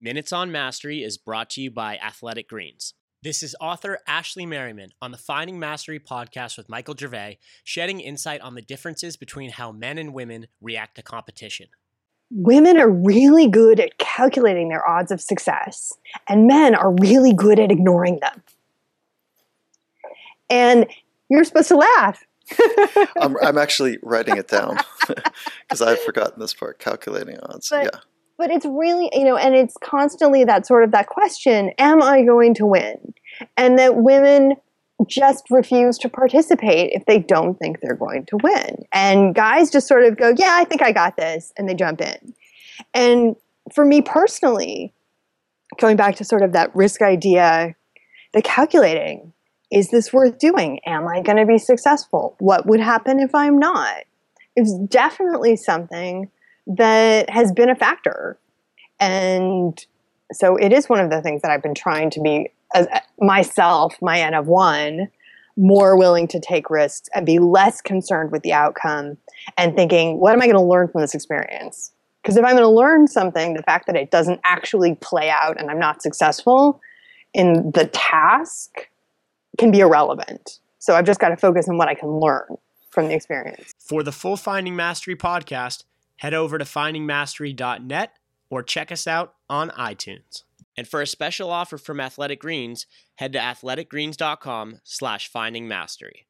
Minutes on Mastery is brought to you by Athletic Greens. This is author Ashley Merryman on the Finding Mastery podcast with Michael Gervais, shedding insight on the differences between how men and women react to competition. Women are really good at calculating their odds of success, and men are really good at ignoring them. And you're supposed to laugh. I'm, I'm actually writing it down because I've forgotten this part calculating odds. But- yeah. But it's really you know and it's constantly that sort of that question am i going to win? And that women just refuse to participate if they don't think they're going to win. And guys just sort of go yeah i think i got this and they jump in. And for me personally going back to sort of that risk idea the calculating is this worth doing? Am i going to be successful? What would happen if i'm not? It's definitely something that has been a factor. And so it is one of the things that I've been trying to be as uh, myself, my N of one, more willing to take risks and be less concerned with the outcome and thinking, what am I going to learn from this experience? Because if I'm going to learn something, the fact that it doesn't actually play out and I'm not successful in the task can be irrelevant. So I've just got to focus on what I can learn from the experience. For the full Finding Mastery podcast, head over to findingmastery.net or check us out on iTunes. And for a special offer from Athletic Greens, head to athleticgreens.com slash findingmastery.